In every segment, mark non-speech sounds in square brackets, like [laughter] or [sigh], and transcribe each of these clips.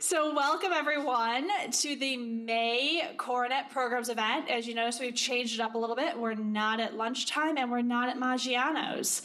So, welcome everyone to the May CoreNet Programs event. As you notice, we've changed it up a little bit. We're not at lunchtime and we're not at Maggiano's.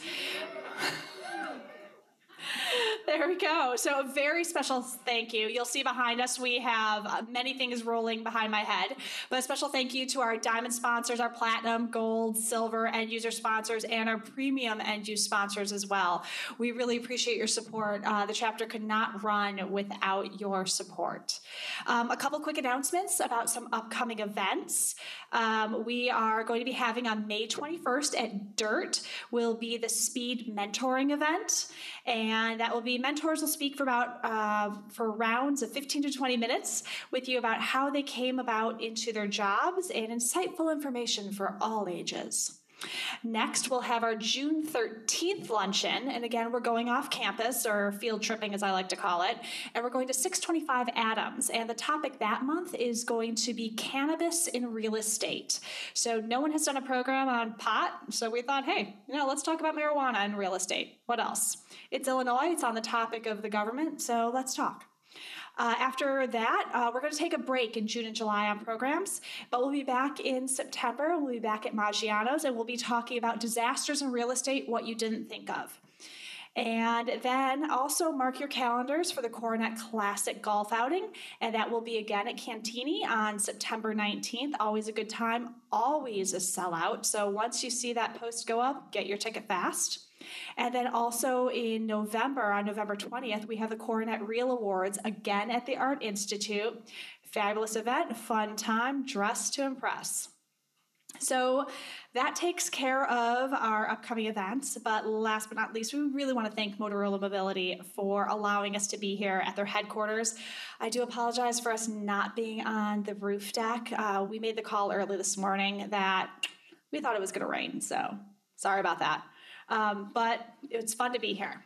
There we go. So, a very special thank you. You'll see behind us we have uh, many things rolling behind my head, but a special thank you to our diamond sponsors, our platinum, gold, silver end user sponsors, and our premium end use sponsors as well. We really appreciate your support. Uh, the chapter could not run without your support. Um, a couple quick announcements about some upcoming events. Um, we are going to be having on May 21st at DIRT will be the speed mentoring event, and that will be mentors will speak for about uh, for rounds of 15 to 20 minutes with you about how they came about into their jobs and insightful information for all ages. Next, we'll have our June 13th luncheon. And again, we're going off campus or field tripping, as I like to call it. And we're going to 625 Adams. And the topic that month is going to be cannabis in real estate. So, no one has done a program on pot. So, we thought, hey, you know, let's talk about marijuana in real estate. What else? It's Illinois, it's on the topic of the government. So, let's talk. Uh, after that, uh, we're going to take a break in June and July on programs, but we'll be back in September. We'll be back at Maggiano's and we'll be talking about disasters in real estate, what you didn't think of. And then also mark your calendars for the CoreNet Classic Golf Outing. And that will be again at Cantigny on September 19th. Always a good time, always a sellout. So once you see that post go up, get your ticket fast. And then also in November, on November 20th, we have the CoreNet Reel Awards again at the Art Institute. Fabulous event, fun time, dress to impress. So that takes care of our upcoming events. But last but not least, we really want to thank Motorola Mobility for allowing us to be here at their headquarters. I do apologize for us not being on the roof deck. Uh, we made the call early this morning that we thought it was going to rain. So sorry about that. Um, but it's fun to be here.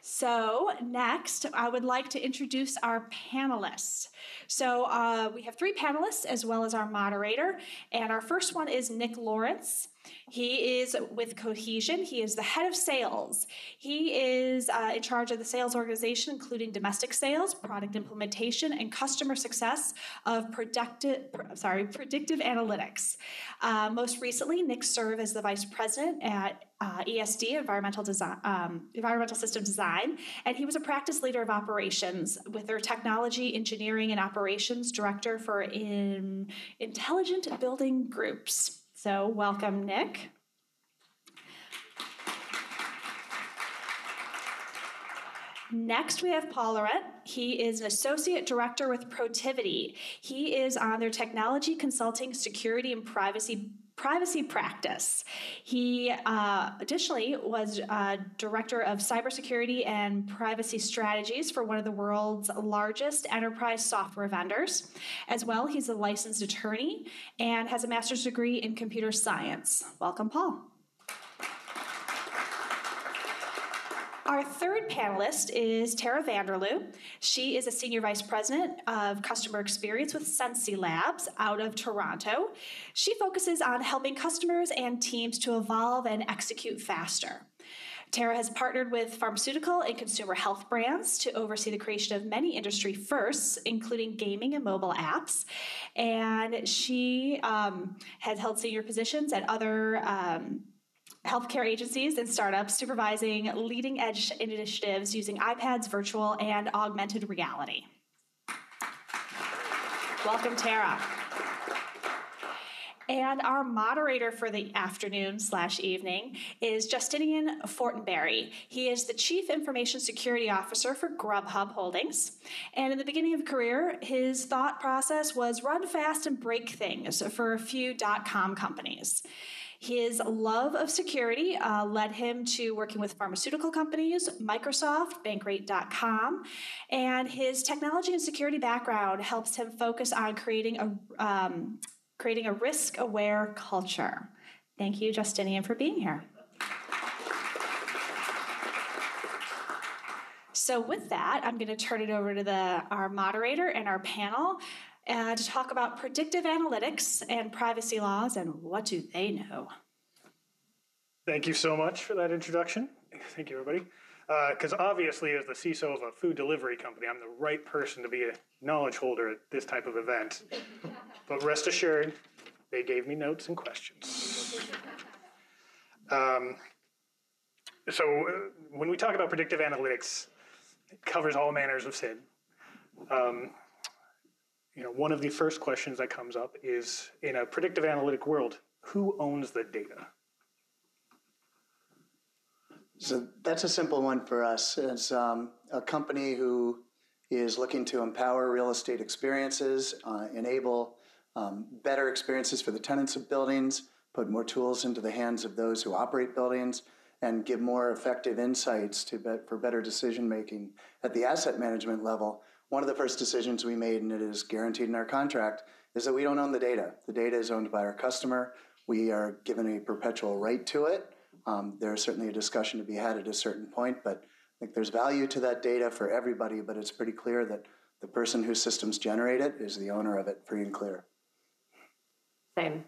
So, next, I would like to introduce our panelists. So, uh, we have three panelists as well as our moderator. And our first one is Nick Lawrence. He is with Cohesion. He is the head of sales. He is uh, in charge of the sales organization, including domestic sales, product implementation, and customer success of predictive, sorry, predictive analytics. Uh, most recently, Nick served as the vice president at uh, ESD, Environmental Design, um, Environmental System Design, and he was a practice leader of operations with their technology, engineering, and operations director for in, intelligent building groups. So, welcome, Nick. Next, we have Paul Laurent. He is an associate director with Protiviti. He is on their technology consulting, security, and privacy privacy practice. He uh, additionally was uh, director of cybersecurity and privacy strategies for one of the world's largest enterprise software vendors. As well, he's a licensed attorney and has a master's degree in computer science. Welcome, Paul. Our third panelist is Tara Vanderloo. She is a senior vice president of customer experience with Sensei Labs out of Toronto. She focuses on helping customers and teams to evolve and execute faster. Tara has partnered with pharmaceutical and consumer health brands to oversee the creation of many industry firsts, including gaming and mobile apps. And she um, has held senior positions at other um, healthcare agencies and startups supervising leading edge initiatives using iPads, virtual, and augmented reality. Welcome, Tara. And our moderator for the afternoon slash evening is Justinian Fortenberry. He is the Chief Information Security Officer for Grubhub Holdings. And in the beginning of career, his thought process was run fast and break things for a few dot com companies. His love of security uh, led him to working with pharmaceutical companies, Microsoft, Bankrate.com, and his technology and security background helps him focus on creating a um, creating a risk-aware culture. Thank you, Justinian, for being here. So, with that, I'm going to turn it over to the, our moderator and our panel uh, to talk about predictive analytics and privacy laws and what do they know. Thank you so much for that introduction. Thank you, everybody. Because obviously, as the CISO of a food delivery company, I'm the right person to be a knowledge holder at this type of event. [laughs] but rest assured, they gave me notes and questions. Um, so uh, when we talk about predictive analytics, it covers all manners of sin. Um, you know, one of the first questions that comes up is in a predictive analytic world, who owns the data? So that's a simple one for us. As um, a company who is looking to empower real estate experiences, uh, enable um, better experiences for the tenants of buildings, put more tools into the hands of those who operate buildings, and give more effective insights to be, for better decision making at the asset management level. One of the first decisions we made, and it is guaranteed in our contract, is that we don't own the data. The data is owned by our customer. We are given a perpetual right to it. Um, there's certainly a discussion to be had at a certain point, but I think there's value to that data for everybody, but it's pretty clear that the person whose systems generate it is the owner of it, free and clear. Same.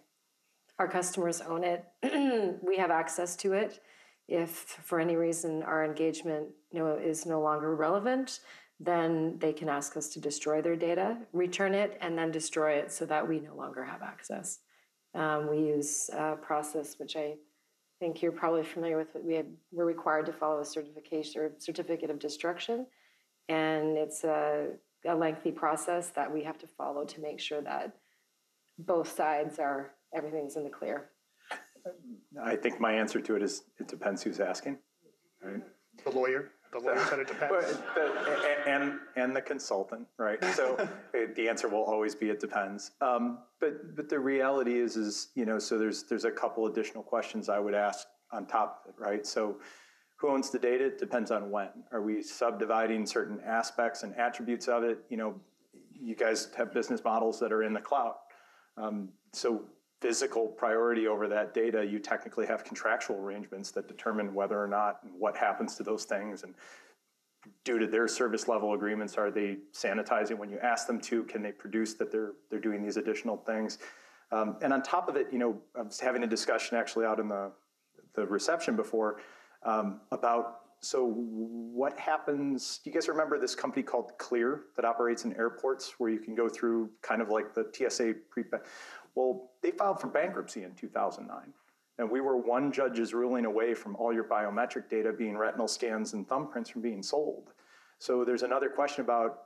Our customers own it. [clears throat] we have access to it. If for any reason our engagement you know, is no longer relevant, then they can ask us to destroy their data, return it, and then destroy it so that we no longer have access. Um, we use a process which I think you're probably familiar with. We have, we're required to follow a certification or certificate of destruction, and it's a, a lengthy process that we have to follow to make sure that both sides are everything's in the clear. I think my answer to it is it depends who's asking. Right? The lawyer. The lawyer said it depends. [laughs] But, and and the consultant, right? So [laughs] the answer will always be it depends. Um, but but the reality is is you know so there's there's a couple additional questions I would ask on top of it, right? So who owns the data? It depends on when. Are we subdividing certain aspects and attributes of it? You know, you guys have business models that are in the cloud. Um, so physical priority over that data, you technically have contractual arrangements that determine whether or not and what happens to those things. And due to their service level agreements, are they sanitizing when you ask them to? Can they produce that they're they're doing these additional things? Um, and on top of it, you know, I was having a discussion actually out in the the reception before um, about so what happens? Do you guys remember this company called Clear that operates in airports where you can go through kind of like the TSA pre? Well, they filed for bankruptcy in 2009. And we were one judge's ruling away from all your biometric data being retinal scans and thumbprints from being sold. So there's another question about,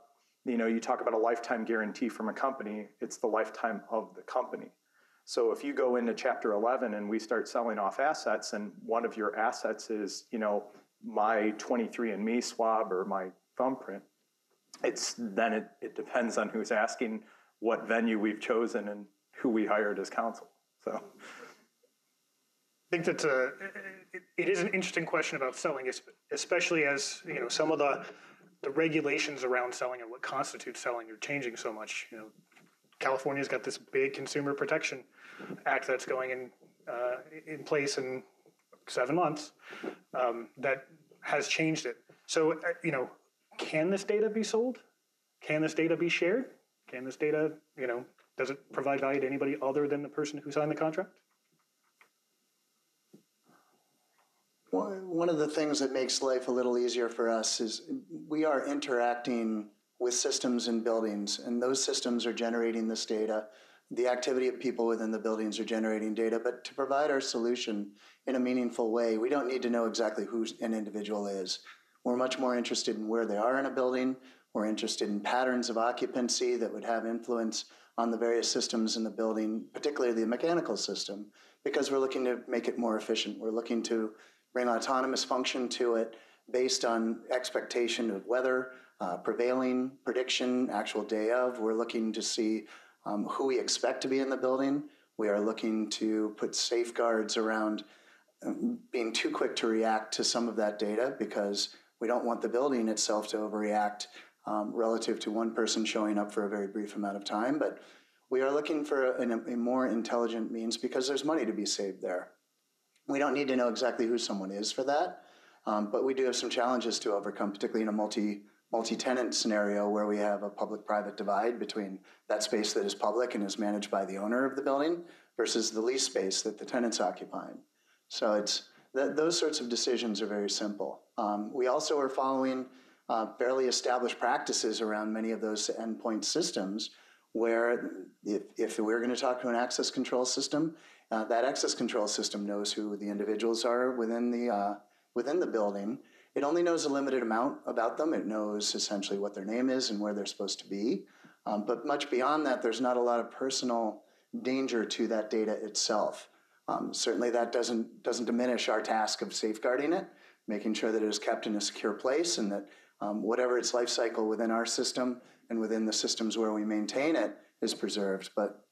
you know, you talk about a lifetime guarantee from a company, it's the lifetime of the company. So if you go into chapter 11 and we start selling off assets and one of your assets is, you know, my 23andMe swab or my thumbprint, it's then it, it depends on who's asking what venue we've chosen and who we hired as counsel. So I think that uh, it, is an interesting question about selling, especially as you know some of the the regulations around selling and what constitutes selling are changing so much. You know, California's got this big Consumer Protection Act that's going in uh, in place in seven months um, that has changed it. So uh, you know, can this data be sold? Can this data be shared? Can this data, you know, does it provide value to anybody other than the person who signed the contract? One of the things that makes life a little easier for us is we are interacting with systems and buildings, and those systems are generating this data. The activity of people within the buildings are generating data, but to provide our solution in a meaningful way, we don't need to know exactly who an individual is. We're much more interested in where they are in a building. We're interested in patterns of occupancy that would have influence on the various systems in the building, particularly the mechanical system, because we're looking to make it more efficient. We're looking to bring autonomous function to it based on expectation of weather, uh, prevailing prediction, actual day of. We're looking to see um, who we expect to be in the building. We are looking to put safeguards around um, being too quick to react to some of that data because we don't want the building itself to overreact um, relative to one person showing up for a very brief amount of time. But we are looking for a, a, more intelligent means because there's money to be saved there. We don't need to know exactly who someone is for that, um, but we do have some challenges to overcome, particularly in a multi multi-tenant scenario where we have a public-private divide between that space that is public and is managed by the owner of the building versus the lease space that the tenant's occupying. So it's Th- those sorts of decisions are very simple. Um, we also are following uh, fairly established practices around many of those endpoint systems where if, if we're going to talk to an access control system, uh, that access control system knows who the individuals are within the, uh, within the building. It only knows a limited amount about them. It knows essentially what their name is and where they're supposed to be. Um, but much beyond that, there's not a lot of personal danger to that data itself. Um, certainly, that doesn't doesn't diminish our task of safeguarding it, making sure that it is kept in a secure place, and that um, whatever its life cycle within our system and within the systems where we maintain it is preserved. But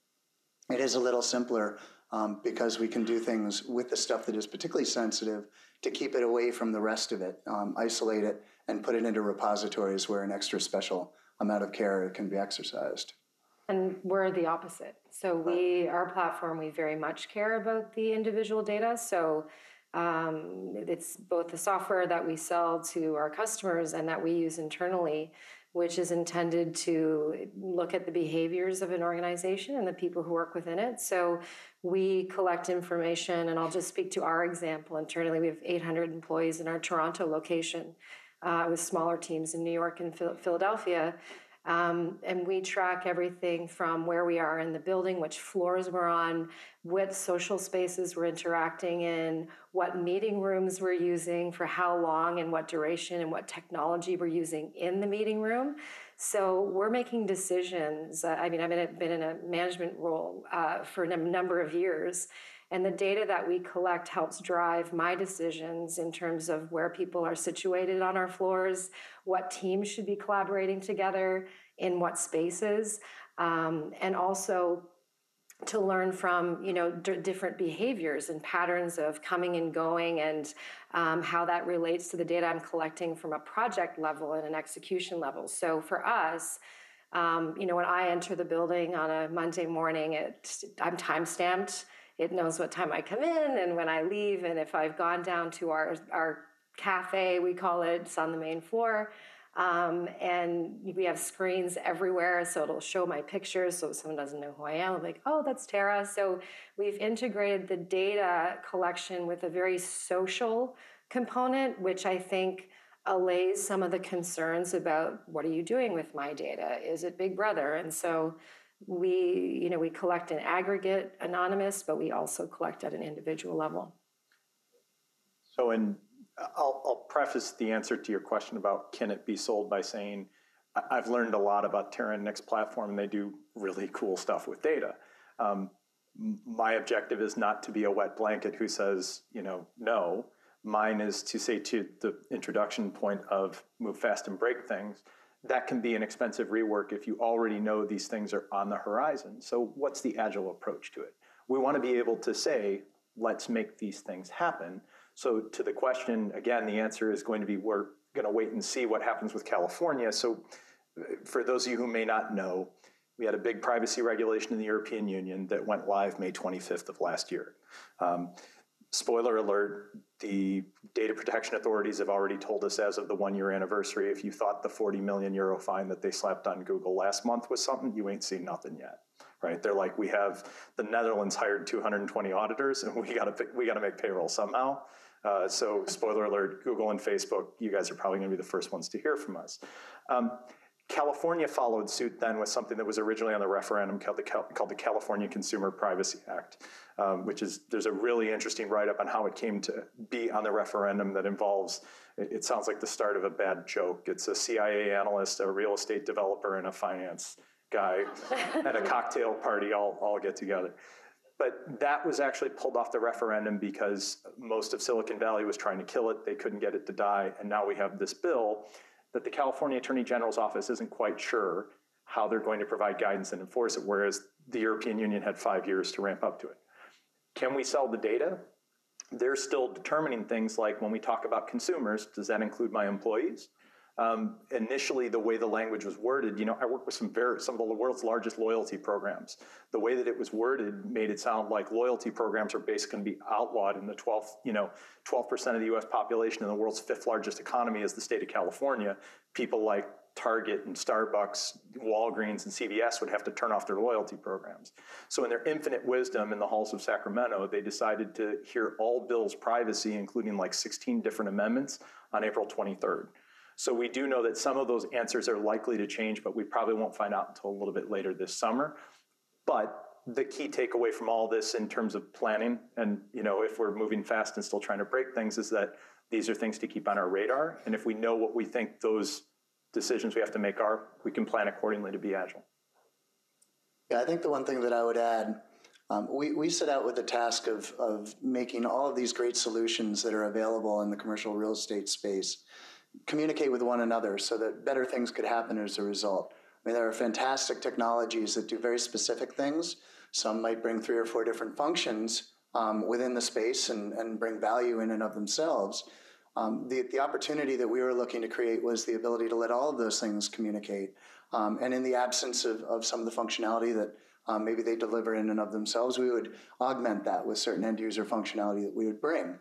it is a little simpler um, because we can do things with the stuff that is particularly sensitive to keep it away from the rest of it, um, isolate it, and put it into repositories where an extra special amount of care can be exercised. And we're the opposite. So we, our platform, we very much care about the individual data. So um, it's both the software that we sell to our customers and that we use internally, which is intended to look at the behaviors of an organization and the people who work within it. So we collect information, and I'll just speak to our example internally. We have 800 employees in our Toronto location uh, with smaller teams in New York and Philadelphia. Um, and we track everything from where we are in the building, which floors we're on, what social spaces we're interacting in, what meeting rooms we're using for how long and what duration, and what technology we're using in the meeting room. So we're making decisions. Uh, I mean, I've been, in a management role uh, for a number of years. And the data that we collect helps drive my decisions in terms of where people are situated on our floors, what teams should be collaborating together, in what spaces, um, and also to learn from you know d- different behaviors and patterns of coming and going and um, how that relates to the data i'm collecting from a project level and an execution level. So for us um, you know when i enter the building on a monday morning it, i'm time stamped it knows what time i come in and when i leave and if i've gone down to our, our cafe we call it it's on the main floor um, and we have screens everywhere, so it'll show my pictures. So if someone doesn't know who I am, I'm like, oh, that's Tara. So we've integrated the data collection with a very social component, which I think allays some of the concerns about what are you doing with my data? Is it Big Brother? And so we, you know, we collect an aggregate anonymous, but we also collect at an individual level. So and I'll, I'll preface the answer to your question about can it be sold by saying I've learned a lot about Tara and platform, and they do really cool stuff with data. Um, my objective is not to be a wet blanket who says, you know, no. Mine is to say to the introduction point of move fast and break things. That can be an expensive rework if you already know these things are on the horizon. So, what's the agile approach to it? We want to be able to say, let's make these things happen so, to the question, again, the answer is going to be we're going to wait and see what happens with California. So, for those of you who may not know, we had a big privacy regulation in the European Union that went live May 25th of last year. Um, spoiler alert, the data protection authorities have already told us as of the one year anniversary if you thought the 40 million euro fine that they slapped on Google last month was something, you ain't seen nothing yet. Right? They're like, we have the Netherlands hired 220 auditors and we got to we got to make payroll somehow. Uh, so, spoiler alert Google and Facebook, you guys are probably going to be the first ones to hear from us. Um, California followed suit then with something that was originally on the referendum called the, called the California Consumer Privacy Act, um, which is there's a really interesting write up on how it came to be on the referendum that involves. It, it sounds like the start of a bad joke. It's a CIA analyst, a real estate developer, and a finance guy [laughs] at a cocktail party all, all get together. But that was actually pulled off the referendum because most of Silicon Valley was trying to kill it. They couldn't get it to die. And now we have this bill that the California Attorney General's office isn't quite sure how they're going to provide guidance and enforce it, whereas the European Union had five years to ramp up to it. Can we sell the data? They're still determining things like when we talk about consumers, does that include my employees? Um, initially, the way the language was worded, you know, I work with some very, some of the world's largest loyalty programs. The way that it was worded made it sound like loyalty programs are basically going to be outlawed in the 12th, you know, 12% of the U.S. population in the world's fifth largest economy is the state of California. People like Target and Starbucks, Walgreens and CVS would have to turn off their loyalty programs. So, in their infinite wisdom in the halls of Sacramento, they decided to hear all bills privacy, including like 16 different amendments, on April 23rd. So, we do know that some of those answers are likely to change, but we probably won't find out until a little bit later this summer. But the key takeaway from all this in terms of planning and you know if we're moving fast and still trying to break things is that these are things to keep on our radar and if we know what we think those decisions we have to make are we can plan accordingly to be agile yeah i think the one thing that i would add um, we, we set out with the task of, of making all of these great solutions that are available in the commercial real estate space communicate with one another so that better things could happen as a result I mean, there are fantastic technologies that do very specific things. Some might bring three or four different functions um, within the space and, and bring value in and of themselves. Um, the, the opportunity that we were looking to create was the ability to let all of those things communicate. Um, and in the absence of, of some of the functionality that um, maybe they deliver in and of themselves, we would augment that with certain end user functionality that we would bring.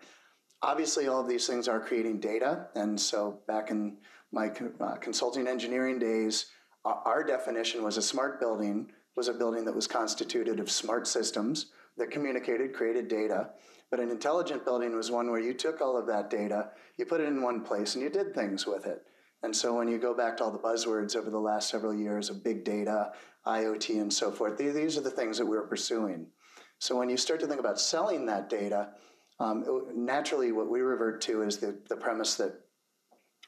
Obviously, all of these things are creating data. And so back in my uh, consulting engineering days, our definition was a smart building was a building that was constituted of smart systems that communicated, created data. But an intelligent building was one where you took all of that data, you put it in one place, and you did things with it. And so when you go back to all the buzzwords over the last several years of big data, IoT, and so forth, these are the things that we're pursuing. So when you start to think about selling that data, um, naturally what we revert to is the, the premise that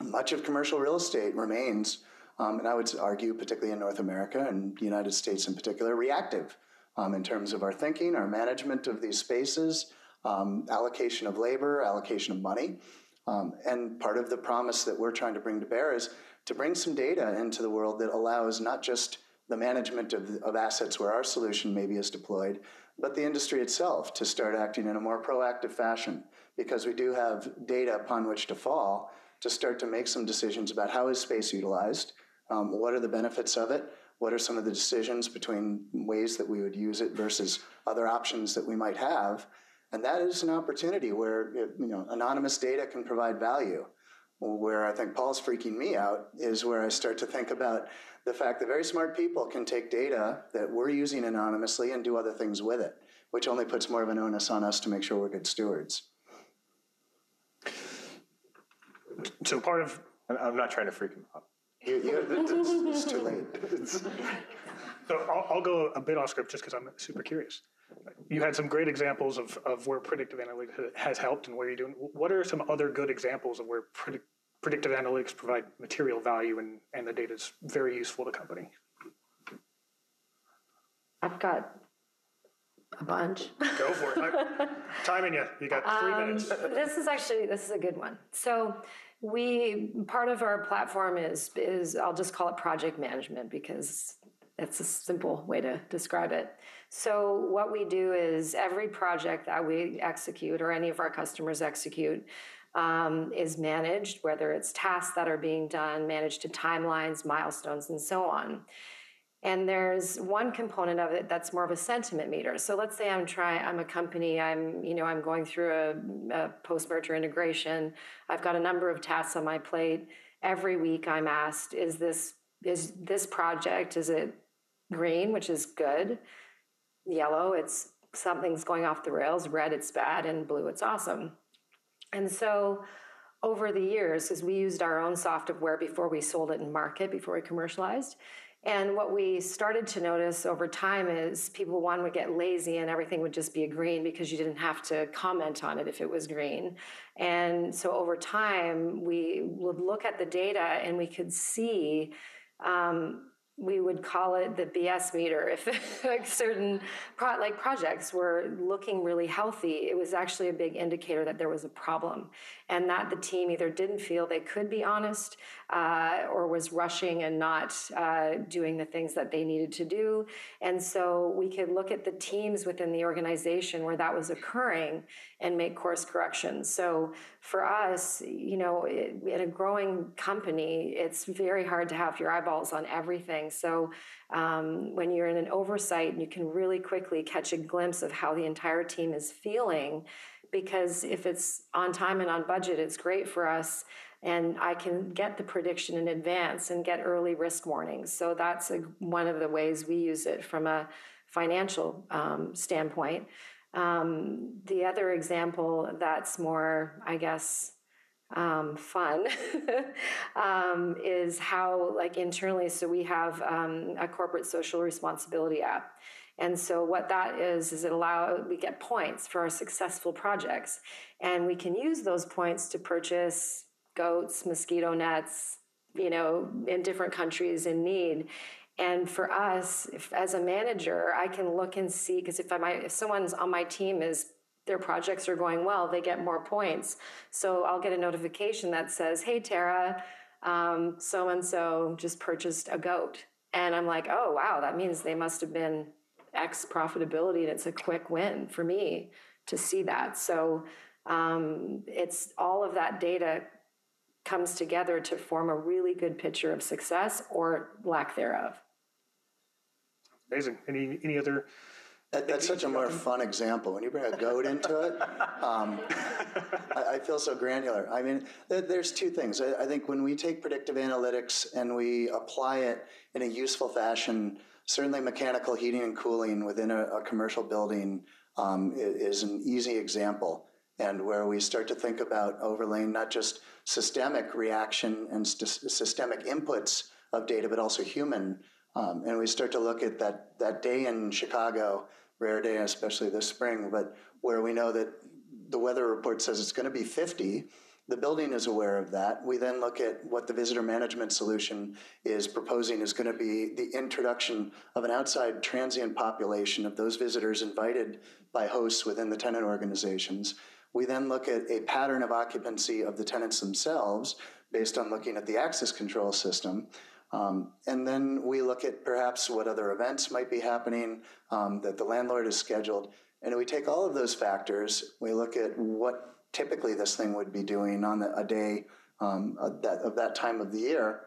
much of commercial real estate remains um, and I would argue, particularly in North America and the United States in particular, reactive um, in terms of our thinking, our management of these spaces, um, allocation of labor, allocation of money. Um, and part of the promise that we're trying to bring to bear is to bring some data into the world that allows not just the management of, of assets where our solution maybe is deployed, but the industry itself to start acting in a more proactive fashion because we do have data upon which to fall to start to make some decisions about how is space utilized, um, what are the benefits of it? What are some of the decisions between ways that we would use it versus other options that we might have? And that is an opportunity where you know anonymous data can provide value. Where I think Paul's freaking me out is where I start to think about the fact that very smart people can take data that we're using anonymously and do other things with it, which only puts more of an onus on us to make sure we're good stewards. So part of I'm not trying to freak him out. You, you, it's, it's, too late. [laughs] so I'll, I'll, go a bit off script just because I'm super curious. You had some great examples of, of where predictive analytics has helped and where you're doing. What are some other good examples of where predict, predictive analytics provide material value and, and the data is very useful to the company? I've got a bunch. Go for it. I'm timing you. You got three um, minutes. This is actually this is a good one. So we part of our platform is is I'll just call it project management because that's a simple way to describe it. So what we do is every project that we execute or any of our customers execute um, is managed, whether it's tasks that are being done, managed to timelines, milestones, and so on. And there's one component of it that's more of a sentiment meter. So let's say I'm trying, I'm a company, I'm, you know, I'm going through a, a post merger integration. I've got a number of tasks on my plate. Every week I'm asked, is this, is this project, is it green, which is good? Yellow, it's something's going off the rails. Red, it's bad. And blue, it's awesome. And so over the years, as we used our own software before we sold it in market, before we commercialized, and what we started to notice over time is people, one, would get lazy and everything would just be a green because you didn't have to comment on it if it was green. And so over time, we would look at the data and we could see um, we would call it the BS meter. If [laughs] like certain pro- like projects were looking really healthy, it was actually a big indicator that there was a problem, and that the team either didn't feel they could be honest, uh, or was rushing and not uh, doing the things that they needed to do. And so we could look at the teams within the organization where that was occurring and make course corrections. So for us, you know, in a growing company, it's very hard to have your eyeballs on everything. So um, when you're in an oversight, and you can really quickly catch a glimpse of how the entire team is feeling. Because if it's on time and on budget, it's great for us and I can get the prediction in advance and get early risk warnings. So that's a, one of the ways we use it from a financial um, standpoint. Um, the other example that's more, I guess, um, fun [laughs] um, is how, like internally, so we have um, a corporate social responsibility app. And so what that is is it allow we get points for our successful projects, and we can use those points to purchase goats, mosquito nets, you know, in different countries in need. And for us, if, as a manager, I can look and see because if, if someone's on my team is their projects are going well, they get more points. So I'll get a notification that says, "Hey, Tara, so and so just purchased a goat," and I'm like, "Oh, wow, that means they must have been X profitability, and it's a quick win for me to see that." So um, it's all of that data comes together to form a really good picture of success or lack thereof. Amazing. Any any other? That, that's such a more fun example. When you bring a goat into it, um, [laughs] I, I, feel so granular. I mean, there, there's two things. I, I, think when we take predictive analytics and we apply it in a useful fashion, certainly mechanical heating and cooling within a, a commercial building um, is an easy example. And where we start to think about overlaying not just systemic reaction and st- systemic inputs of data, but also human um, and we start to look at that, that day in Chicago, rare day, especially this spring, but where we know that the weather report says it's going to be 50. The building is aware of that. We then look at what the visitor management solution is proposing is going to be the introduction of an outside transient population of those visitors invited by hosts within the tenant organizations. We then look at a pattern of occupancy of the tenants themselves based on looking at the access control system. Um, and then we look at perhaps what other events might be happening um, that the landlord has scheduled. And we take all of those factors, we look at what typically this thing would be doing on the, a day um, that, of that time of the year.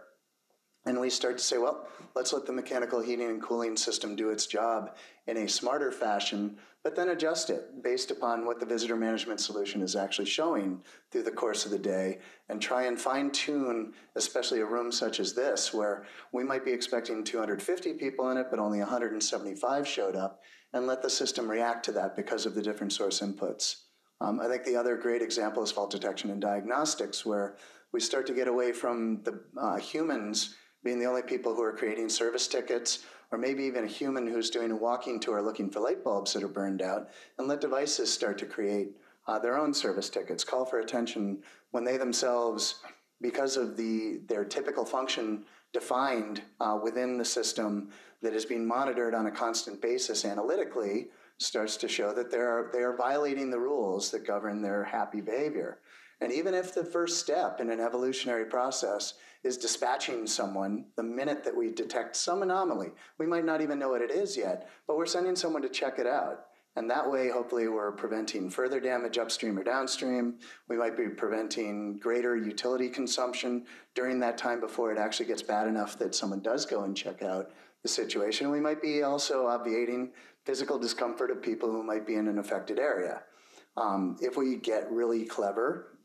And we start to say, well, let's let the mechanical heating and cooling system do its job in a smarter fashion, but then adjust it based upon what the visitor management solution is actually showing through the course of the day and try and fine tune, especially a room such as this, where we might be expecting 250 people in it, but only 175 showed up, and let the system react to that because of the different source inputs. Um, I think the other great example is fault detection and diagnostics, where we start to get away from the uh, humans being the only people who are creating service tickets, or maybe even a human who's doing a walking tour looking for light bulbs that are burned out, and let devices start to create uh, their own service tickets, call for attention when they themselves, because of the their typical function defined uh, within the system that is being monitored on a constant basis analytically, starts to show that they are they are violating the rules that govern their happy behavior. And even if the first step in an evolutionary process is dispatching someone the minute that we detect some anomaly, we might not even know what it is yet, but we're sending someone to check it out. And that way, hopefully, we're preventing further damage upstream or downstream. We might be preventing greater utility consumption during that time before it actually gets bad enough that someone does go and check out the situation. We might be also obviating physical discomfort of people who might be in an affected area. Um, if we get really clever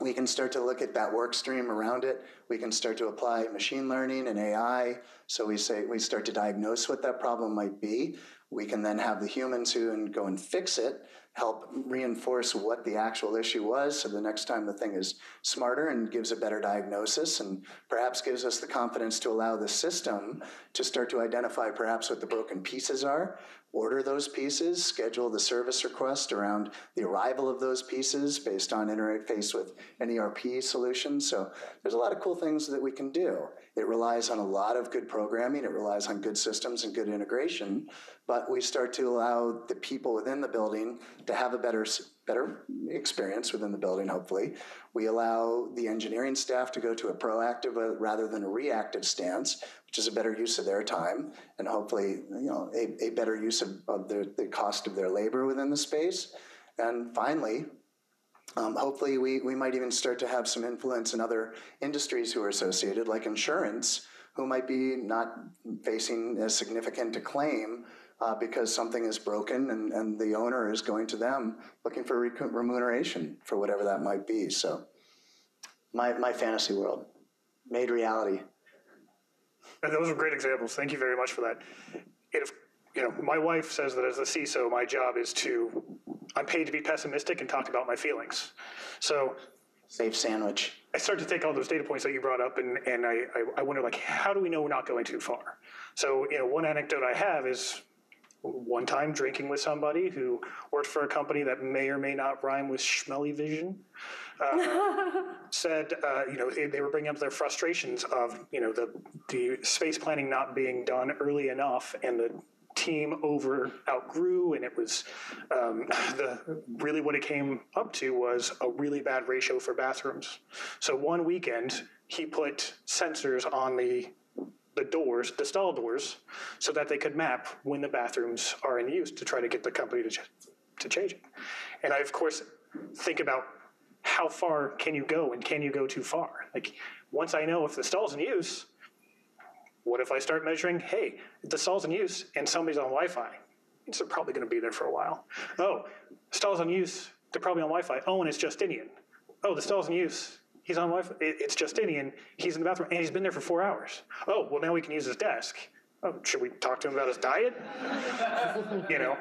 we can start to look at that work stream around it. We can start to apply machine learning and AI. So we say we start to diagnose what that problem might be. We can then have the humans who and go and fix it, help reinforce what the actual issue was. So the next time the thing is smarter and gives a better diagnosis and perhaps gives us the confidence to allow the system to start to identify perhaps what the broken pieces are order those pieces, schedule the service request around the arrival of those pieces based on interface with an ERP solution. So there's a lot of cool things that we can do. It relies on a lot of good programming, it relies on good systems and good integration, but we start to allow the people within the building to have a better better experience within the building, hopefully. We allow the engineering staff to go to a proactive uh, rather than a reactive stance, which is a better use of their time and hopefully, you know, a, a better use of, of the, cost of their labor within the space. And finally, um, hopefully, we, we might even start to have some influence in other industries who are associated, like insurance, who might be not facing as significant a claim uh, because something is broken and, and the owner is going to them looking for remuneration for whatever that might be. So, my, my fantasy world made reality. And those are great examples. Thank you very much for that. If you know, my wife says that as a CISO, my job is to, I'm paid to be pessimistic and talk about my feelings. So Safe sandwich. I start to take all those data points that you brought up, and, and I, I, I wonder, like, how do we know we're not going too far? So, you know, one anecdote I have is one time drinking with somebody who worked for a company that may or may not rhyme with Schmelly Vision. Uh, [laughs] said, uh, you know, they, were bringing up their frustrations of, you know, the the space planning not being done early enough, and the team over outgrew, and it was um, [sighs] the really what it came up to was a really bad ratio for bathrooms. So one weekend he put sensors on the the doors, the stall doors, so that they could map when the bathrooms are in use to try to get the company to ch- to change it. And I of course think about how far can you go and can you go too far? Like once I know if the stall's in use, what if I start measuring, hey, the stall's in use and somebody's on Wi-Fi? It's probably going to be there for a while. Oh, stall's in use, they're probably on Wi-Fi. Oh, and it's Justinian. Oh, the stall's in use. He's on Wi-Fi. It's Justinian. He's in the bathroom and he's been there for four hours. Oh, well now we can use his desk. Oh, should we talk to him about his diet? [laughs] you know,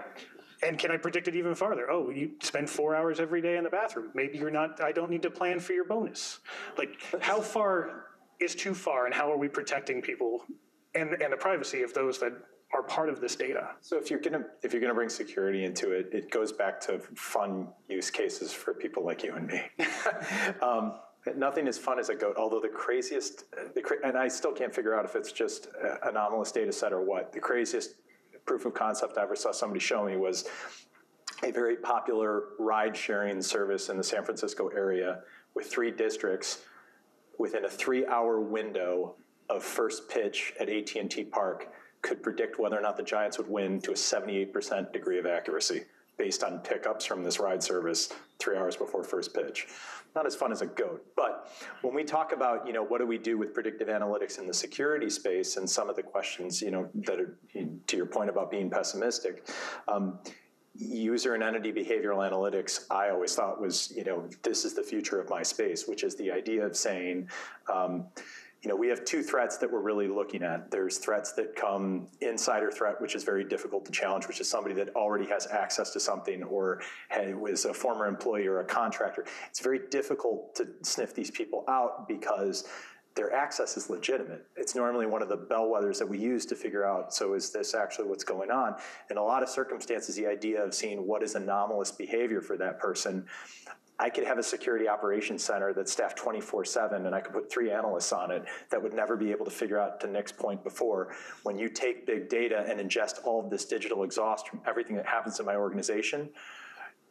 and can I predict it even farther? Oh, you spend four hours every day in the bathroom. Maybe you're not. I don't need to plan for your bonus. Like, how far is too far, and how are we protecting people and and the privacy of those that are part of this data? So if you're gonna if you're gonna bring security into it, it goes back to fun use cases for people like you and me. [laughs] um, nothing is fun as a goat. Although the craziest, the and I still can't figure out if it's just a- anomalous data set or what. The craziest proof of concept I ever saw somebody show me was a very popular ride sharing service in the San Francisco area with three districts within a three hour window of first pitch at AT&T Park could predict whether or not the Giants would win to a 78% degree of accuracy based on pickups from this ride service three hours before first pitch. Not as fun as a goat, but when we talk about, you know, what do we do with predictive analytics in the security space and some of the questions, you know, that are, to your point about being pessimistic, um, user and entity behavioral analytics i always thought was you know this is the future of my space which is the idea of saying um, you know we have two threats that we're really looking at there's threats that come insider threat which is very difficult to challenge which is somebody that already has access to something or was a former employee or a contractor it's very difficult to sniff these people out because their access is legitimate. It's normally one of the bellwethers that we use to figure out, so is this actually what's going on? In a lot of circumstances, the idea of seeing what is anomalous behavior for that person, I could have a security operations center that's staffed 24 7 and I could put three analysts on it that would never be able to figure out to Nick's point before. When you take big data and ingest all of this digital exhaust from everything that happens in my organization,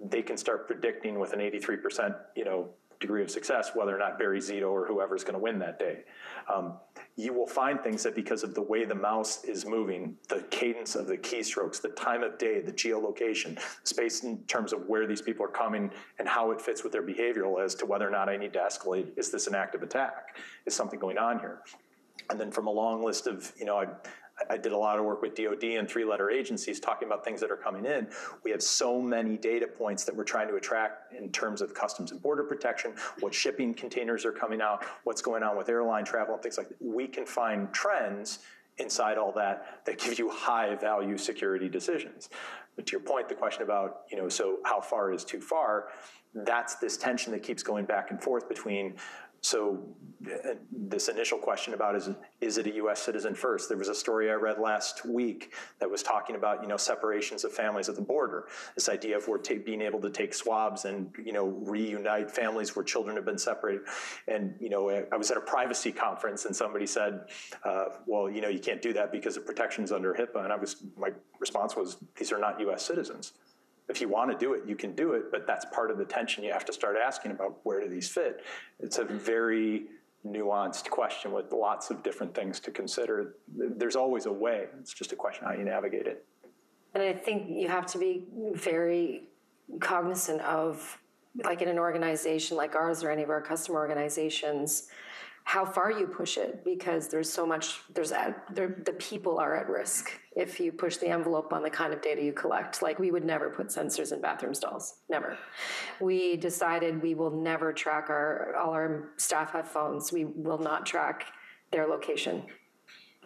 they can start predicting with an 83% you know degree of success whether or not Barry Zito or whoever is going to win that day. Um, you will find things that because of the way the mouse is moving, the cadence of the keystrokes, the time of day, the geolocation, space in terms of where these people are coming and how it fits with their behavioral as to whether or not I need to escalate. Is this an active attack? Is something going on here? And then from a long list of, you know, I, I did a lot of work with DoD and three-letter agencies talking about things that are coming in. We have so many data points that we're trying to attract in terms of customs and border protection, what shipping containers are coming out, what's going on with airline travel and things like that. We can find trends inside all that that give you high-value security decisions. But to your point, the question about, you know, so how far is too far? That's this tension that keeps going back and forth between so uh, this initial question about is is it a U.S. citizen first? There was a story I read last week that was talking about you know separations of families at the border. This idea of we're being able to take swabs and you know reunite families where children have been separated. And you know I was at a privacy conference and somebody said, uh, well you know you can't do that because of protections under HIPAA. And I was my response was these are not U.S. citizens if you want to do it, you can do it, but that's part of the tension you have to start asking about where do these fit. It's a very nuanced question with lots of different things to consider. There's always a way. It's just a question how you navigate it. And I think you have to be very cognizant of, like in an organization like ours or any of our customer organizations, how far you push it because there's so much there's at, there, the people are at risk if you push the envelope on the kind of data you collect. Like we would never put sensors in bathroom stalls never. We decided we will never track our all our staff have phones. We will not track their location.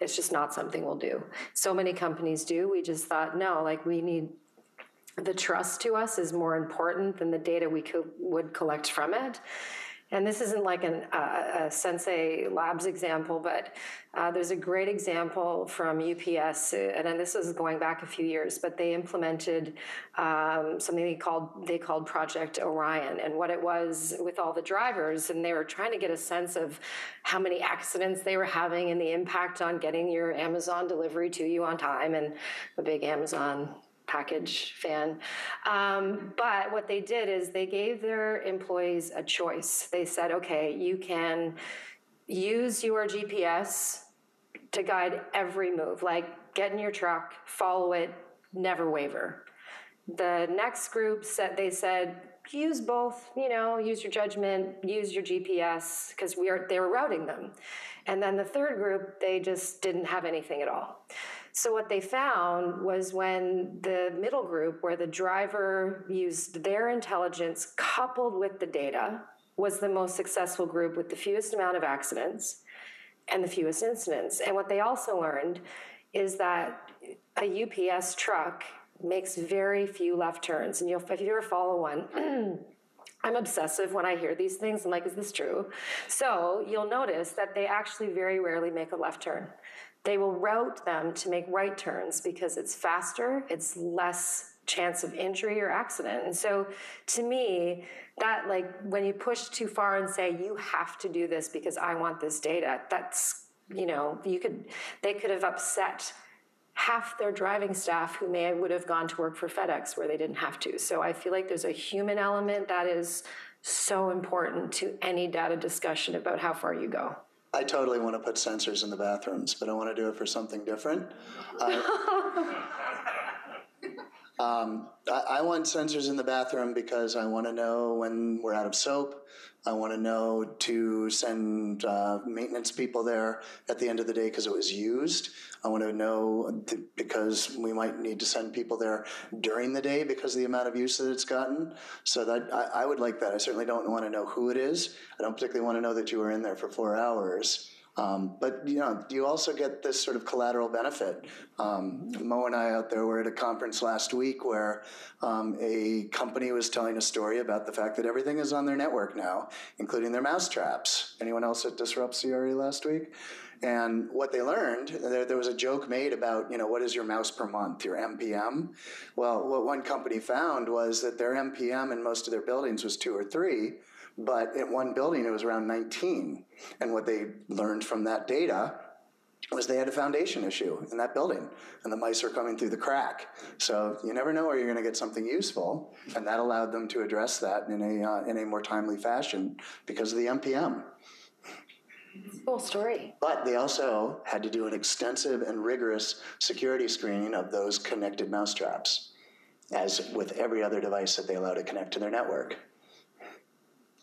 It's just not something we'll do. So many companies do. We just thought no like we need the trust to us is more important than the data we would collect from it. And this isn't like an, uh, a Sensei Labs example, but uh, there's a great example from UPS, and this is going back a few years, but they implemented um, something they called they called Project Orion, and what it was with all the drivers, and they were trying to get a sense of how many accidents they were having and the impact on getting your Amazon delivery to you on time, and a big Amazon package fan. Um, but what they did is they gave their employees a choice. They said, okay, you can use your GPS to guide every move, like get in your truck, follow it, never waver. The next group said they said use both, you know, use your judgment, use your GPS because we are they were routing them. And then the third group they just didn't have anything at all. So what they found was when the middle group, where the driver used their intelligence coupled with the data, was the most successful group with the fewest amount of accidents and the fewest incidents. And what they also learned is that a UPS truck makes very few left turns. And you'll, if you ever follow one, [clears throat] I'm obsessive when I hear these things. I'm like, is this true? So you'll notice that they actually very rarely make a left turn they will route them to make right turns because it's faster, it's less chance of injury or accident. And so to me, that like when you push too far and say you have to do this because I want this data, that's you know, you could they could have upset half their driving staff who may would have gone to work for FedEx where they didn't have to. So I feel like there's a human element that is so important to any data discussion about how far you go. I totally want to put sensors in the bathrooms, but I want to do it for something different. [laughs] Uh, um, I, I, want sensors in the bathroom because I want to know when we're out of soap. I want to know to send uh, maintenance people there at the end of the day because it was used. I want to know th- because we might need to send people there during the day because of the amount of use that it's gotten. So that I, I would like that. I certainly don't want to know who it is. I don't particularly want to know that you were in there for four hours. Um, but you know, you also get this sort of collateral benefit. Um, Mo and I out there were at a conference last week where um, a company was telling a story about the fact that everything is on their network now, including their mouse traps. Anyone else at Disrupt CRE last week? And what they learned, there, there, was a joke made about, you know, what is your mouse per month, your MPM? Well, what one company found was that their MPM in most of their buildings was two or three, but in one building it was around 19. And what they learned from that data was they had a foundation issue in that building and the mice are coming through the crack. So you never know where you're going to get something useful. And that allowed them to address that in a, uh, in a more timely fashion because of the MPM. Cool story. But they also had to do an extensive and rigorous security screening of those connected mousetraps, as with every other device that they allow to connect to their network.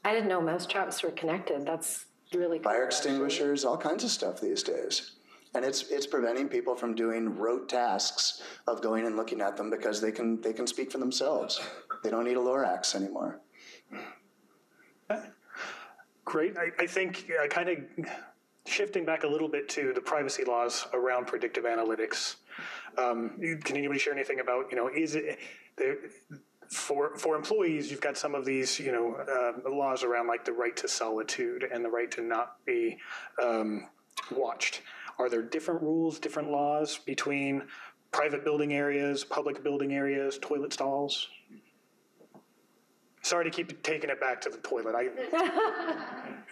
I didn't know mousetraps were connected. That's really cool, fire extinguishers, all kinds of stuff these days. And it's it's preventing people from doing rote tasks of going and looking at them because they can they can speak for themselves. They don't need a Lorax anymore. Great. I, I think uh, kind of shifting back a little bit to the privacy laws around predictive analytics. Um, can anybody share anything about you know is it for for employees, you've got some of these, you know, uh, laws around like the right to solitude and the right to not be um, watched. Are there different rules, different laws between private building areas, public building areas, toilet stalls? Sorry to keep taking it back to the toilet. I,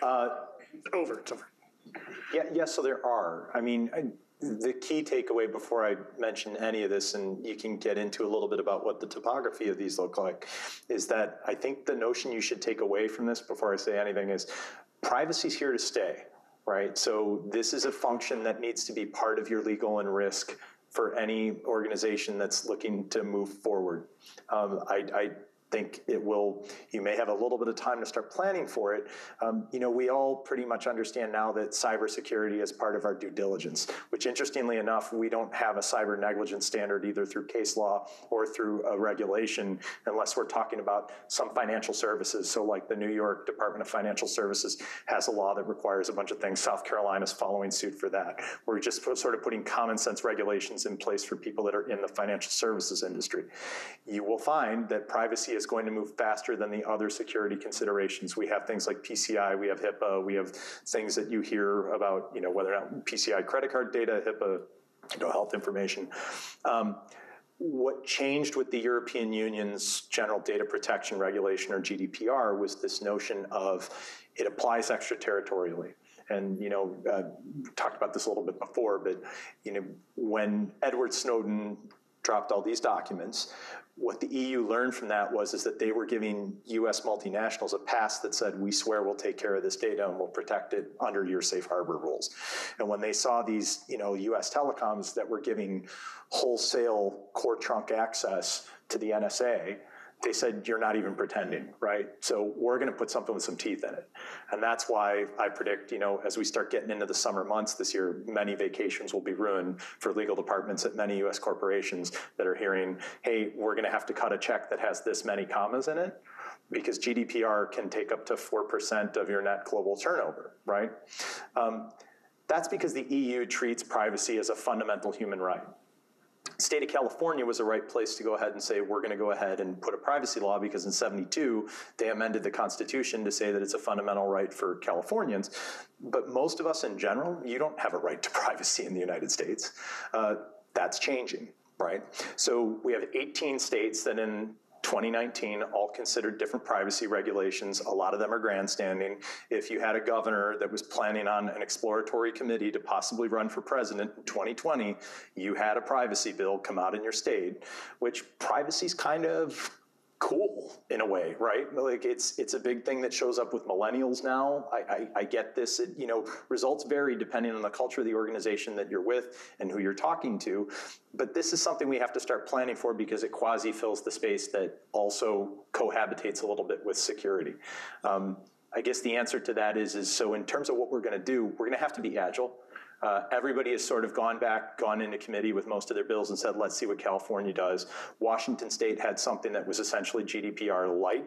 [laughs] uh, over. It's over. Yeah, yes. Yeah, so there are. I mean, I, the key takeaway before I mention any of this, and you can get into a little bit about what the topography of these look like, is that I think the notion you should take away from this before I say anything is privacy's here to stay, right? So this is a function that needs to be part of your legal and risk for any organization that's looking to move forward. Um, I, I think it will, you may have a little bit of time to start planning for it. Um, you know, we all pretty much understand now that cybersecurity is part of our due diligence, which interestingly enough, we don't have a cyber negligence standard either through case law or through a regulation unless we're talking about some financial services. So like the New York Department of Financial Services has a law that requires a bunch of things. South Carolina is following suit for that. We're just sort of putting common sense regulations in place for people that are in the financial services industry. You will find that privacy is is going to move faster than the other security considerations. We have things like PCI, we have HIPAA, we have things that you hear about, you know, whether or not PCI credit card data, HIPAA, you know, health information. Um, what changed with the European Union's General Data Protection Regulation, or GDPR, was this notion of it applies extraterritorially. And you know, uh, talked about this a little bit before, but you know, when Edward Snowden dropped all these documents, what the EU learned from that was is that they were giving U.S. multinationals a pass that said, "We swear we'll take care of this data and we'll protect it under your safe harbor rules." And when they saw these, you know, U.S. telecoms that were giving wholesale core trunk access to the NSA, they said you're not even pretending, right? So we're going to put something with some teeth in it, and that's why I predict, you know, as we start getting into the summer months this year, many vacations will be ruined for legal departments at many U.S. corporations that are hearing, hey, we're going to have to cut a check that has this many commas in it because GDPR can take up to 4% of your net global turnover, right? Um, that's because the EU treats privacy as a fundamental human right state of California was the right place to go ahead and say, we're going to go ahead and put a privacy law because in 72, they amended the Constitution to say that it's a fundamental right for Californians. But most of us in general, you don't have a right to [laughs] privacy in the United States. Uh, that's changing right? So we have 18 states that in 2019 all considered different privacy regulations. A lot of them are grandstanding. If you had a governor that was planning on an exploratory committee to possibly run for president in 2020, you had a privacy bill come out in your state, which privacy's kind of cool in a way, right? Like it's it's a big thing that shows up with millennials now. I, I, I, get this. It, you know, results vary depending on the culture of the organization that you're with and who you're talking to. But this is something we have to start planning for because it quasi fills the space that also cohabitates a little bit with security. Um, I guess the answer to that is is so in terms of what we're going to do, we're going to have to be agile. Uh, everybody has sort of gone back, gone into committee with most of their bills and said, let's see what California does. Washington State had something that was essentially GDPR light.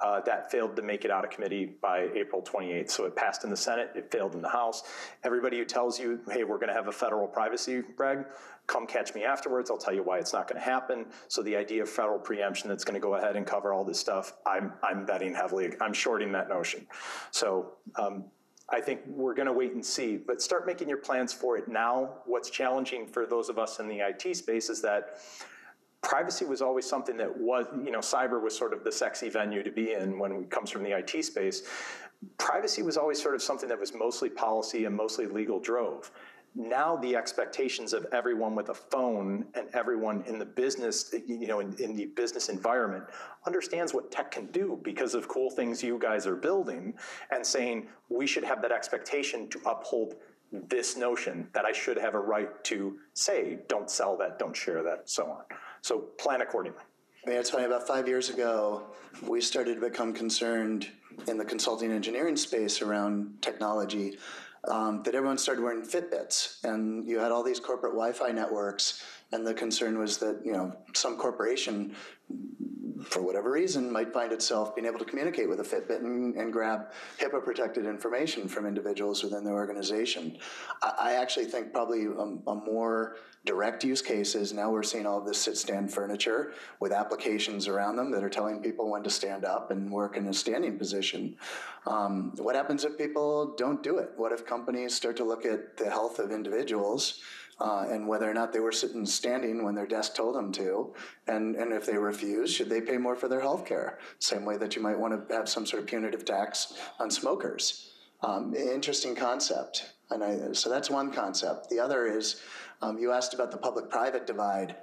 Uh, that failed to make it out of committee by April 28th. So it passed in the Senate, it failed in the House. Everybody who tells you, hey, we're going to have a federal privacy reg, come catch me afterwards. I'll tell you why it's not going to happen. So the idea of federal preemption that's going to go ahead and cover all this stuff, I'm, I'm betting heavily. I'm shorting that notion. So um, I think we're going to wait and see, but start making your plans for it now. What's challenging for those of us in the IT space is that privacy was always something that was, you know, cyber was sort of the sexy venue to be in when it comes from the IT space. Privacy was always sort of something that was mostly policy and mostly legal drove now the expectations of everyone with a phone and everyone in the business, you know, in, in, the business environment understands what tech can do because of cool things you guys are building and saying we should have that expectation to uphold this notion that I should have a right to say, don't sell that, don't share that, so on. So plan accordingly. I mean, it's funny, about five years ago, we started to become concerned in the consulting engineering space around technology um, that everyone started wearing Fitbits, and you had all these corporate Wi-Fi networks, and the concern was that you know some corporation, for whatever reason, might find itself being able to communicate with a Fitbit and, and grab HIPAA-protected information from individuals within their organization. I, I actually think probably a, a more direct use case is Now we're seeing all of this sit stand furniture with applications around them that are telling people when to stand up and work in a standing position. Um, what happens if people don't do it? What if companies start to look at the health of individuals? Uh, and whether or not they were sitting standing when their desk told them to, and, and if they refuse, should they pay more for their health care? Same way that you might want to have some sort of punitive tax on smokers. Um, interesting concept. And I, so that's one concept. The other is um, you asked about the public private divide.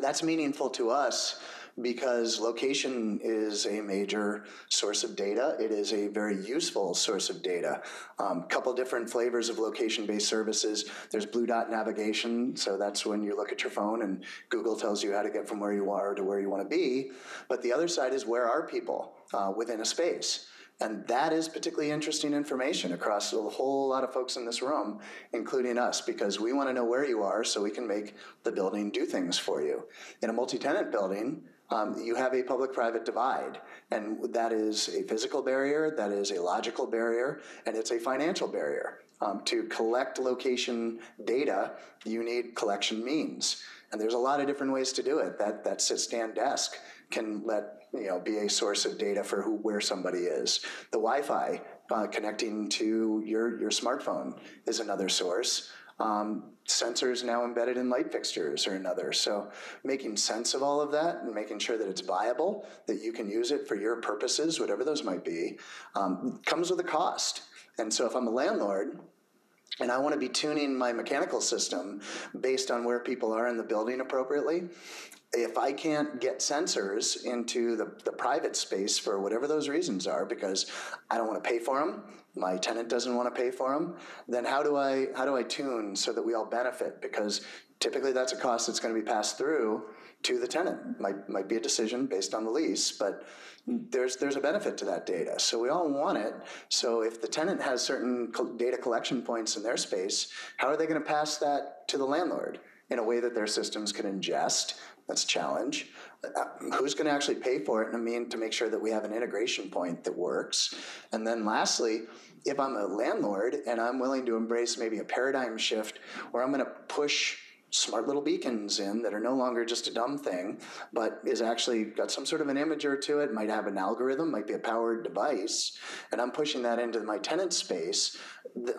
That's meaningful to us because location is a major source of data. It is a very useful source of data. A um, couple different flavors of location-based services. There's Blue Dot navigation, so that's when you look at your phone and Google tells you how to get from where you are to where you want to be. But the other side is where are people uh, within a space? And that is particularly interesting information across a whole lot of folks in this room, including us, because we want to know where you are so we can make the building do things for you. In a multi tenant building, um, you have a public private divide, and that is a physical barrier, that is a logical barrier, and it's a financial barrier. Um, to collect location data, you need collection means. And there's a lot of different ways to do it. That, that sit stand desk can let you know, be a source of data for who, where somebody is. The Wi-Fi uh, connecting to your, your smartphone is another source. Um, sensors now embedded in light fixtures or another. So making sense of all of that and making sure that it's viable, that you can use it for your purposes, whatever those might be, um, comes with a cost. And so if I'm a landlord, and I want to be tuning my mechanical system based on where people are in the building appropriately, if I can't get sensors into the, the private space for whatever those reasons are, because I don't want to pay for them, my tenant doesn't want to pay for them, then how do I how do I tune so that we all benefit? Because typically that's a cost that's going to be passed through to the tenant. Might might be a decision based on the lease, but there's there's a benefit to that data. So we all want it. So if the tenant has certain data collection points in their space, how are they going to pass that to the landlord in a way that their systems can ingest? That's a challenge. Uh, who's going to actually pay for it? And I mean, to make sure that we have an integration point that works. And then lastly, if I'm a landlord and I'm willing to embrace maybe a paradigm shift where I'm going to push smart little beacons in that are no longer just a dumb thing, but is actually got some sort of an imager to it, might have an algorithm, might be a powered device, and I'm pushing that into my tenant space,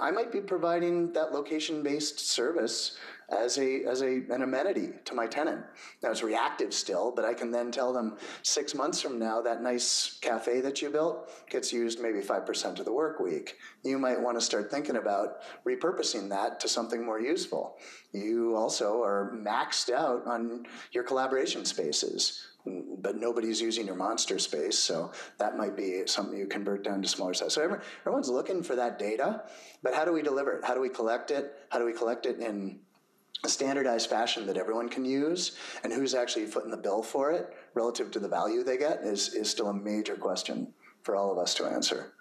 I might be providing that location based service as a as a an amenity to my tenant. Now it's reactive still, but I can then tell them six months from now that nice cafe that you built gets used maybe five percent of the work week. You might want to start thinking about repurposing that to something more useful. You also are maxed out on your collaboration spaces but nobody's using your monster space, so that might be something you convert down to smaller size. So everyone's looking for that data, but how do we deliver it? How do we collect it? How do we collect it in standardized fashion that everyone can use, and who's actually footing the bill for it relative to the value they get is, is still a major question for all of us to answer.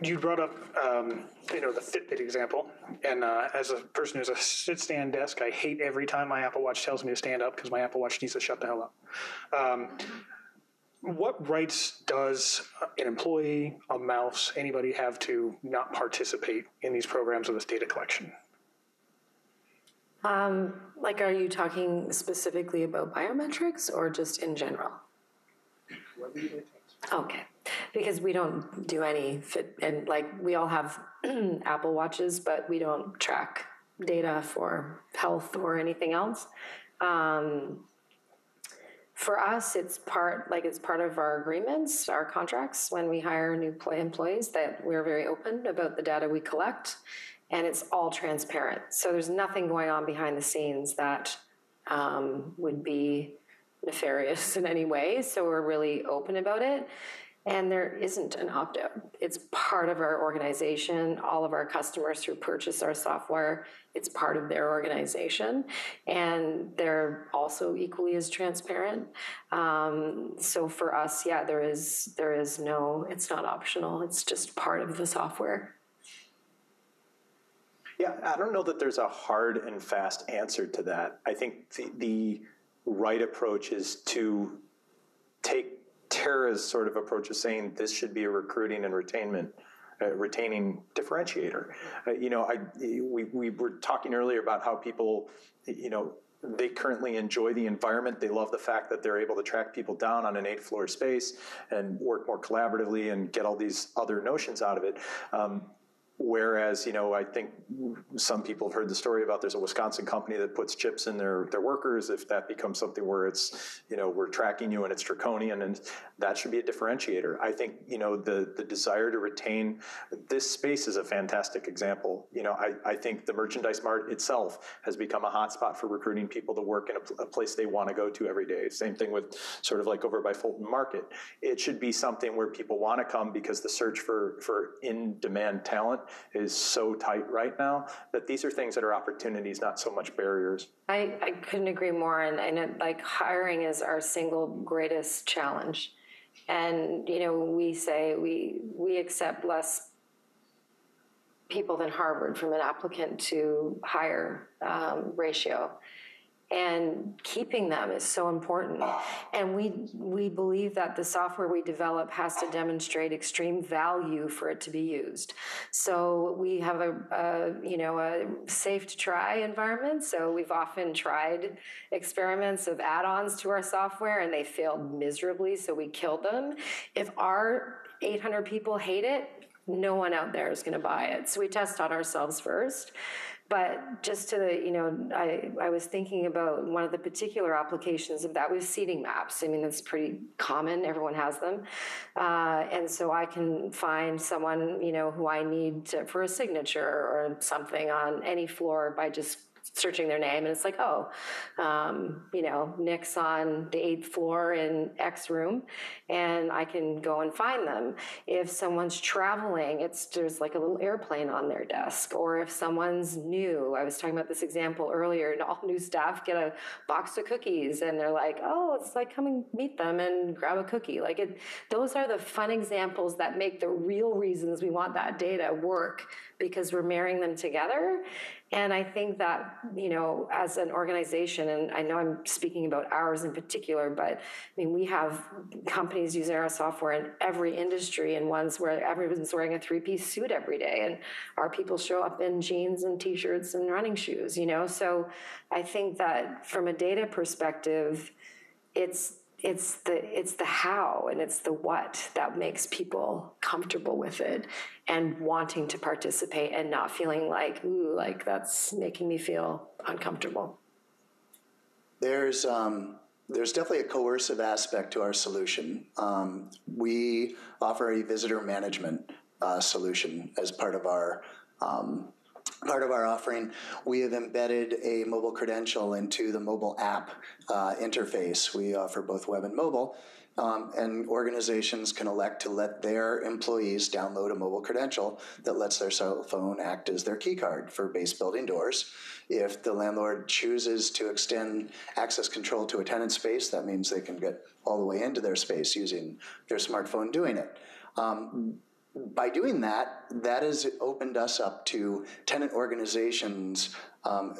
You brought up, um, you know, the Fitbit example, and uh, as a person who's a sit-stand desk, I hate every time my Apple Watch tells me to stand up because my Apple Watch needs to shut the hell up. Um, what rights does an employee, a mouse, anybody have to not participate in these programs of this data collection? Um, like, are you talking specifically about biometrics or just in general? Okay, because we don't do any fit, and like we all have [clears throat] Apple Watches, but we don't track data for health or anything else. Um, for us, it's part like it's part of our agreements, our contracts when we hire new employees that we're very open about the data we collect, and it's all transparent. So there's nothing going on behind the scenes that um, would be nefarious [laughs] in any way. So we're really open about it. And there isn't an opt out. It's part of our organization. All of our customers who purchase our software, it's part of their organization. And they're also equally as transparent. Um, so for us, yeah, there is there is no, it's not optional. It's just part of the software. Yeah, I don't know that there's a hard and fast answer to that. I think the, the right approach is to take Tara's sort of approach of saying this should be a recruiting and retainment uh, retaining differentiator. Uh, you know, I we we were talking earlier about how people, you know, they currently enjoy the environment. They love the fact that they're able to track people down on an eight floor space and work more collaboratively and get all these other notions out of it. Um, Whereas, you know, I think some people have heard the story about there's a Wisconsin company that puts chips in their, their workers. If that becomes something where it's, you know, we're tracking you and it's draconian, and that should be a differentiator. I think, you know, the, the desire to retain this space is a fantastic example. You know, I, I think the merchandise mart itself has become a hotspot for recruiting people to work in a, a place they want to go to every day. Same thing with sort of like over by Fulton Market. It should be something where people want to come because the search for, for in demand talent is so tight right now that these are things that are opportunities, not so much barriers. I, I couldn't agree more. And, and it, like hiring is our single greatest challenge. And, you know, we say we, we accept less people than Harvard from an applicant to hire um, ratio and keeping them is so important. And we we believe that the software we develop has to demonstrate extreme value for it to be used. So we have a, a you know a safe to try environment. So we've often tried experiments of add-ons to our software and they failed miserably so we killed them. If our 800 people hate it no one out there is going to buy it. So we test on ourselves first but just to, you know, I, I was thinking about one of the particular applications of that was seating maps. I mean, that's pretty common, everyone has them. Uh, and so I can find someone, you know, who I need to, for a signature or something on any floor by just searching their name, and it's like, oh, um, you know, Nick's on the eighth floor in X room, and I can go and find them. If someone's traveling, it's there's like a little airplane on their desk, or if someone's new. I was talking about this example earlier, and all new staff get a box of cookies, and they're like, oh, it's like come and meet them and grab a cookie. Like it, those are the fun examples that make the real reasons we want that data work because we're marrying them together. And I think that, you know, as an organization, and I know I'm speaking about ours in particular, but I mean, we have companies using our software in every industry and ones where everyone's wearing a three piece suit every day. And our people show up in jeans and t shirts and running shoes, you know? So I think that from a data perspective, it's it's the it's the how and it's the what that makes people comfortable with it and wanting to participate and not feeling like ooh like that's making me feel uncomfortable. There's um, there's definitely a coercive aspect to our solution. Um, we offer a visitor management uh, solution as part of our um, part of our offering, we have embedded a mobile credential into the mobile app uh, interface. We offer both web and mobile. Um, and organizations can elect to let their employees download a mobile credential that lets their cell phone act as their key card for base building doors. If the landlord chooses to extend access control to a tenant space, that means they can get all the way into their space using their smartphone doing it. Um, by doing that, that has opened us up to tenant organizations um,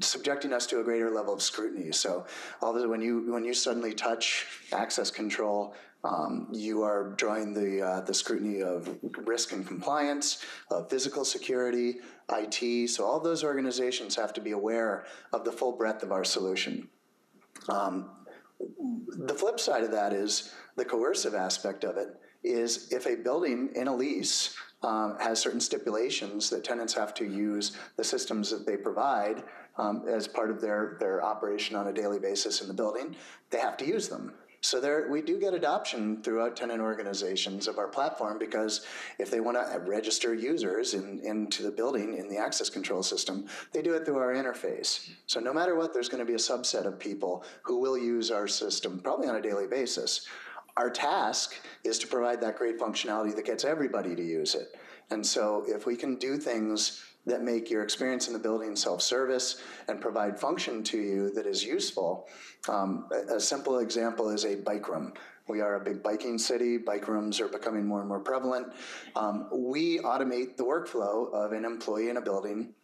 subjecting us to a greater level of scrutiny. So, although when you when you suddenly touch access control, um, you are drawing the uh, the scrutiny of risk and compliance, of physical security, IT. So, all those organizations have to be aware of the full breadth of our solution. Um, the flip side of that is the coercive aspect of it is if a building in a lease um, has certain stipulations that tenants have to use the systems that they provide um, as part of their, their operation on a daily basis in the building, they have to use them. So there, we do get adoption throughout tenant organizations of our platform because if they want to register users in, into the building in the access control system, they do it through our interface. So no matter what, there's going to be a subset of people who will use our system probably on a daily basis. Our task is to provide that great functionality that gets everybody to use it. And so if we can do things that make your experience in the building self-service and provide function to you that is useful, um, a, simple example is a bike room. We are a big biking city. Bike rooms are becoming more and more prevalent. Um, we automate the workflow of an employee in a building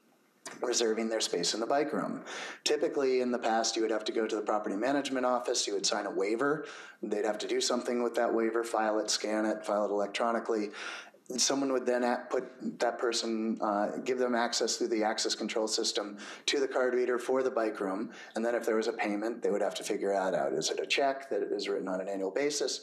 reserving their space in the bike room. Typically, in the past, you would have to go to the property management office, you would sign a waiver, they'd have to do something with that waiver, file it, scan it, file it electronically. Someone would then put that person, uh, give them access through the access control system to the card reader for the bike room. And then if there was a payment, they would have to figure that out. Is it a check that is written on an annual basis?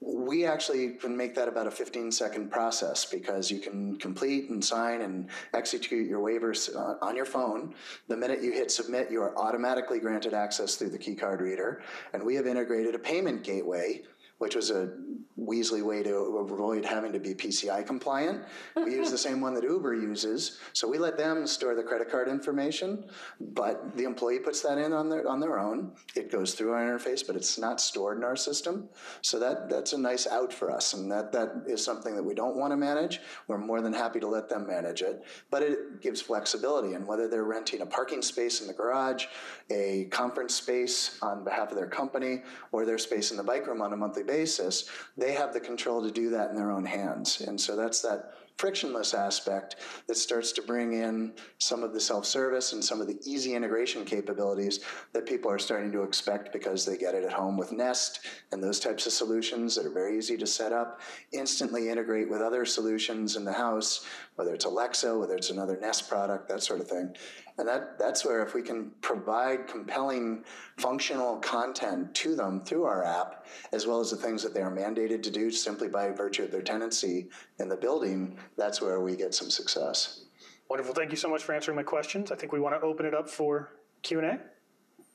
We actually can make that about a 15 second process because you can complete and sign and execute your waivers on your phone. The minute you hit submit, you are automatically granted access through the keycard reader. And we have integrated a payment gateway which was a Weasley way to avoid having to be PCI compliant. We use the same one that Uber uses, so we let them store the credit card information, but the employee puts that in on their on their own. It goes through our interface, but it's not stored in our system. So that that's a nice out for us, and that that is something that we don't want to manage. We're more than happy to let them manage it, but it gives flexibility. And whether they're renting a parking space in the garage, a conference space on behalf of their company, or their space in the bike room on a monthly basis, they have the control to do that in their own hands. And so that's that frictionless aspect that starts to bring in some of the self-service and some of the easy integration capabilities that people are starting to expect because they get it at home with Nest and those types of solutions that are very easy to set up, instantly integrate with other solutions in the house, whether it's Alexa, whether it's another Nest product, that sort of thing. And that, that's where if we can provide compelling functional content to them through our app, as well as the things that they are mandated to do simply by virtue of their tenancy in the building, that's where we get some success. Wonderful. Thank you so much for answering my questions. I think we want to open it up for Q&A.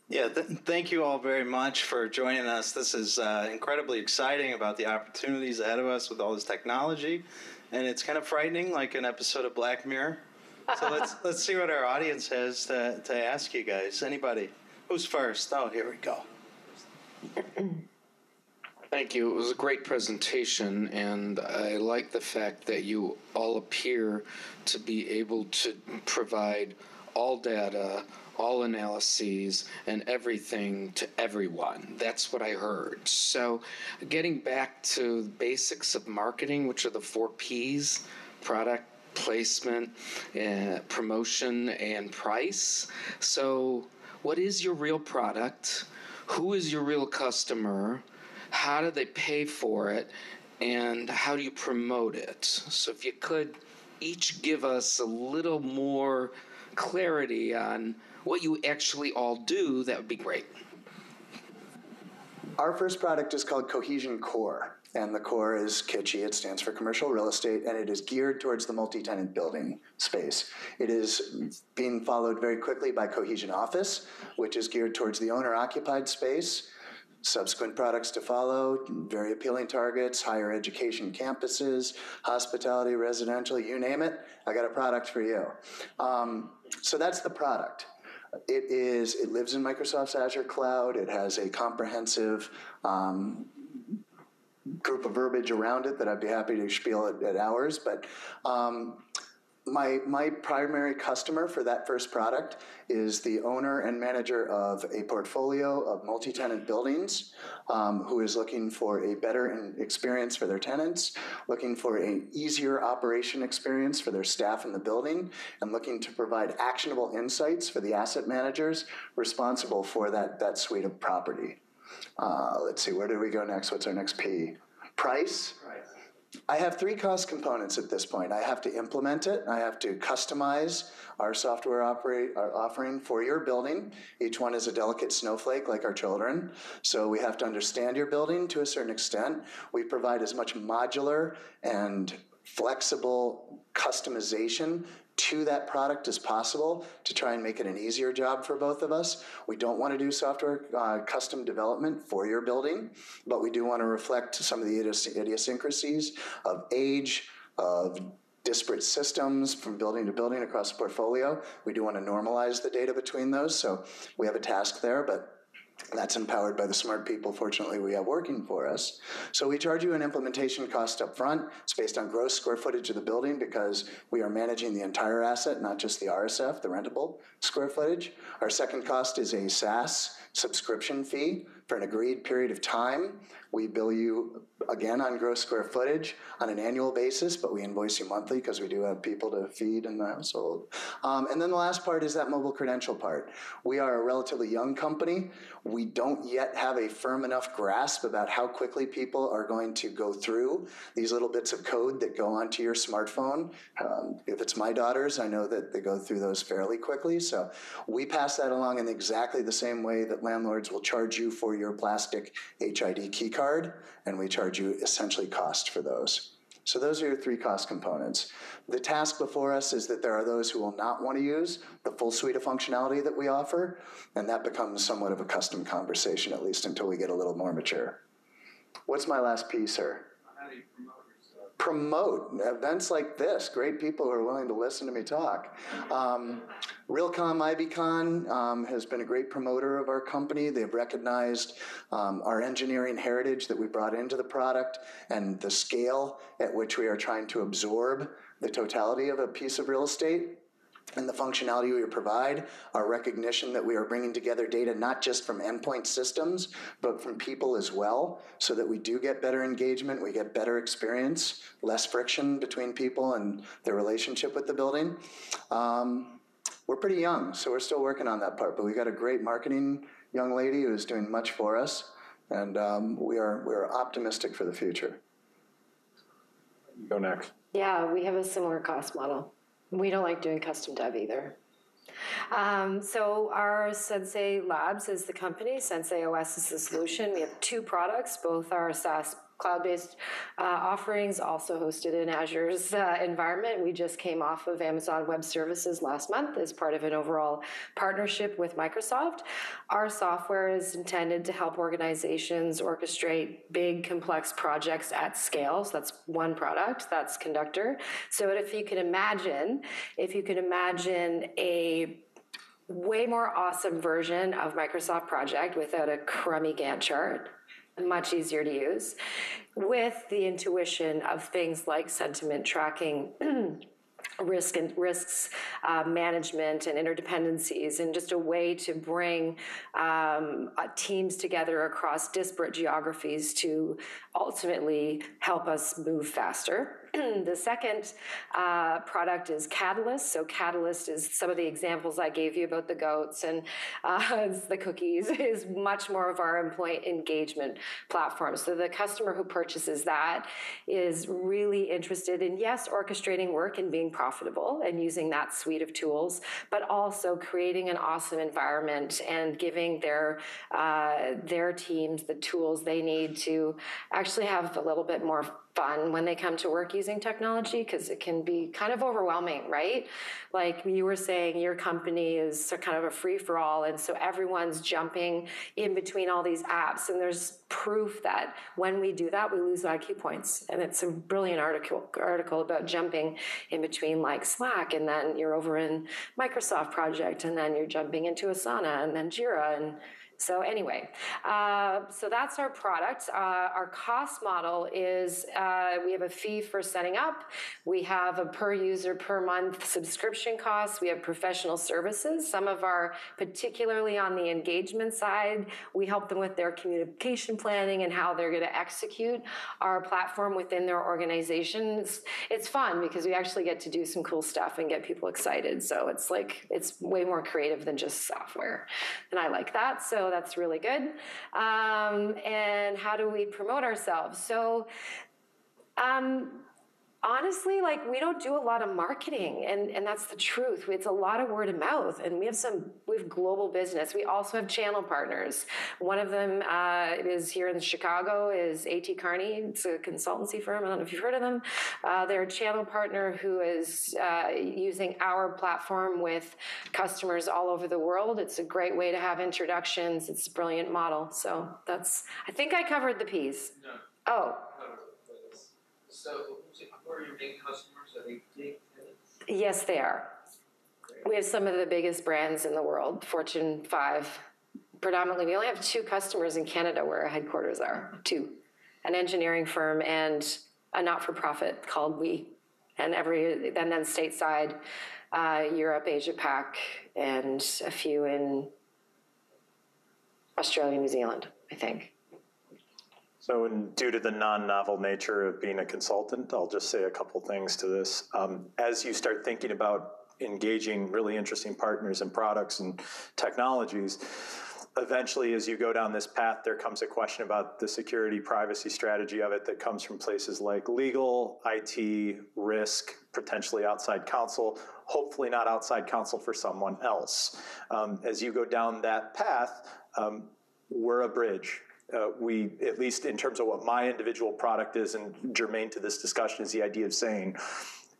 Yeah, th- thank you all very much for joining us. This is uh, incredibly exciting about the opportunities ahead of us with all this technology, and it's kind of frightening, like an episode of Black Mirror. So let's let's see what our audience has to, to ask you guys. Anybody? Who's first? Oh, here we go. Thank you. It was a great presentation, and I like the fact that you all appear to be able to provide all data, all analyses, and everything to everyone. That's what I heard. So, getting back to the basics of marketing, which are the four P's product, placement, uh, promotion, and price. So, what is your real product? Who is your real customer? How do they pay for it? And how do you promote it? So, if you could each give us a little more clarity on what you actually all do, that would be great. Our first product is called Cohesion Core, and the core is kitschy. It stands for commercial real estate, and it is geared towards the multi tenant building space. It is being followed very quickly by Cohesion Office, which is geared towards the owner occupied space. Subsequent products to follow, very appealing targets, higher education campuses, hospitality, residential, you name it, I got a product for you. Um, so that's the product. It is. It lives in Microsoft's Azure cloud. It has a comprehensive um, group of verbiage around it that I'd be happy to spiel at, at hours. But um, my my primary customer for that first product is the owner and manager of a portfolio of multi-tenant buildings um, who is looking for a better experience for their tenants looking for an easier operation experience for their staff in the building and looking to provide actionable insights for the asset managers responsible for that that suite of property uh, let's see where do we go next what's our next p price I have three cost components at this point. I have to implement it. I have to customize our software operate, our offering for your building. Each one is a delicate snowflake like our children. So we have to understand your building to a certain extent. We provide as much modular and flexible customization to that product as possible to try and make it an easier job for both of us. We don't want to do software uh, custom development for your building, but we do want to reflect some of the idiosyncrasies of age, of disparate systems from building to building across the portfolio. We do want to normalize the data between those, so we have a task there, but that's empowered by the smart people, fortunately, we have working for us. So we charge you an implementation cost up front. It's based on gross square footage of the building because we are managing the entire asset, not just the RSF, the rentable square footage. Our second cost is a SaaS subscription fee for an agreed period of time. We bill you again on gross square footage on an annual basis, but we invoice you monthly because we do have people to feed in the household. Um, and then the last part is that mobile credential part. We are a relatively young company. We don't yet have a firm enough grasp about how quickly people are going to go through these little bits of code that go onto your smartphone. Um, if it's my daughters, I know that they go through those fairly quickly. So we pass that along in exactly the same way that landlords will charge you for your plastic HID key card, and we charge you essentially cost for those. So those are your three cost components. The task before us is that there are those who will not want to use the full suite of functionality that we offer, and that becomes somewhat of a custom conversation, at least until we get a little more mature. What's my last piece, sir? promote events like this. Great people who are willing to listen to me talk. Um, Realcomm IBCon um, has been a great promoter of our company. They've recognized um, our engineering heritage that we brought into the product and the scale at which we are trying to absorb the totality of a piece of real estate and the functionality we provide, our recognition that we are bringing together data not just from endpoint systems, but from people as well, so that we do get better engagement, we get better experience, less friction between people and their relationship with the building. Um, we're pretty young, so we're still working on that part, but we got a great marketing young lady who's doing much for us, and um, we are we are optimistic for the future. Go next. Yeah, we have a similar cost model. We don't like doing custom dev either. Um, so our Sensei Labs is the company. Sensei OS is the solution. We have two products. Both are SaaS cloud-based uh, offerings, also hosted in Azure's uh, environment. We just came off of Amazon Web Services last month as part of an overall partnership with Microsoft. Our software is intended to help organizations orchestrate big, complex projects at scale. So that's one product. That's Conductor. So if you can imagine, if you can imagine a way more awesome version of Microsoft Project without a crummy Gantt chart much easier to use with the intuition of things like sentiment tracking [clears throat] risk and risks uh, management and interdependencies and just a way to bring um, uh, teams together across disparate geographies to ultimately help us move faster [clears throat] the second uh, product is Catalyst. So Catalyst is some of the examples I gave you about the goats and [laughs] uh, the cookies [laughs] is much more of our employee engagement platform. So the customer who purchases that is really interested in, yes, orchestrating work and being profitable and using that suite of tools, but also creating an awesome environment and giving their, uh, their teams the tools they need to actually have a little bit more fun when they come to work using technology because it can be kind of overwhelming, right? Like you were saying, your company is kind of a free for all, and so everyone's jumping in between all these apps. And there's proof that when we do that, we lose IQ points. And it's a brilliant article article about jumping in between like Slack, and then you're over in Microsoft Project, and then you're jumping into Asana, and then Jira, and so anyway, uh, so that's our product. Uh, our cost model is uh, we have a fee for setting up. We have a per user per month subscription cost. We have professional services. Some of our, particularly on the engagement side, we help them with their communication planning and how they're going to execute our platform within their organizations. It's fun because we actually get to do some cool stuff and get people excited. So it's like it's way more creative than just software, and I like that. So that's really good. Um, and how do we promote ourselves? So, um, honestly, like we don't do a lot of marketing, and, and that's the truth. It's a lot of word of mouth, and we have some we have global business. We also have channel partners. One of them uh, is here in Chicago is AT Kearney. It's a consultancy firm. I don't know if you've heard of them. Uh, they're a channel partner who is uh, using our platform with customers all over the world. It's a great way to have introductions. It's a brilliant model. So that's I think I covered the piece. No. Oh. So your main customers? Are they big tenants? Yes, they are. We have some of the biggest brands in the world, Fortune 5. Predominantly, we only have two customers in Canada where our headquarters are. Two. An engineering firm and a not for profit called We. And every, and then stateside, uh, Europe, Asia Pac, and a few in Australia, New Zealand, I think. So, due to the non-novel nature of being a consultant, I'll just say a couple things to this. Um, as you start thinking about engaging really interesting partners and products and technologies, eventually, as you go down this path, there comes a question about the security privacy strategy of it that comes from places like legal, IT, risk, potentially outside counsel, hopefully not outside counsel for someone else. Um, as you go down that path, um, we're a bridge. Uh, we, at least in terms of what my individual product is, and germane to this discussion, is the idea of saying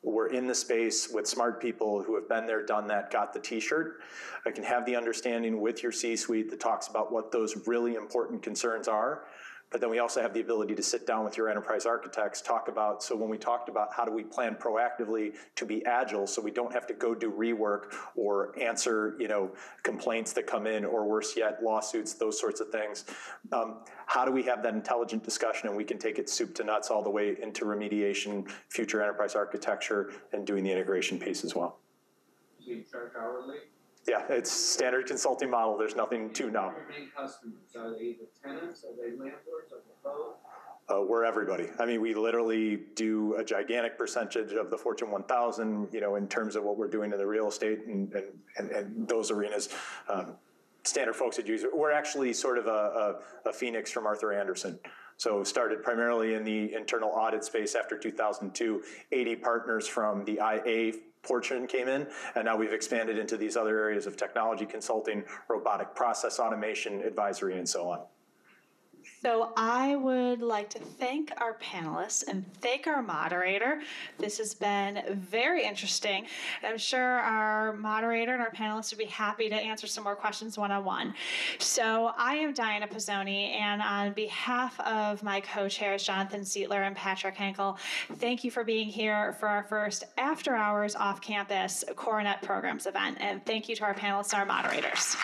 we're in the space with smart people who have been there, done that, got the T-shirt. I can have the understanding with your C-suite that talks about what those really important concerns are. But then we also have the ability to sit down with your enterprise architects, talk about, so when we talked about how do we plan proactively to be agile so we don't have to go do rework or answer, you know, complaints that come in or worse yet, lawsuits, those sorts of things. Um, how do we have that intelligent discussion and we can take it soup to nuts all the way into remediation, future enterprise architecture, and doing the integration piece as well. So you charge hourly? Yeah, it's standard consulting model. There's nothing to know. Main customers, are they the tenants, are they landlords, are they both? Uh, we're everybody. I mean, we literally do a gigantic percentage of the Fortune 1000, you know, in terms of what we're doing in the real estate and, and, and, and those arenas. Um, standard folks that use it. We're actually sort of a, a, a phoenix from Arthur Andersen. So started primarily in the internal audit space after 2002. 80 partners from the IA portion came in, and now we've expanded into these other areas of technology consulting, robotic process automation, advisory, and so on. So I would like to thank our panelists and thank our moderator. This has been very interesting. I'm sure our moderator and our panelists would be happy to answer some more questions one on one. So I am Diana Pizzoni, and on behalf of my co chairs, Jonathan Sietler and Patrick Henkel, thank you for being here for our first after hours off campus CoreNet Programs event. And thank you to our panelists and our moderators.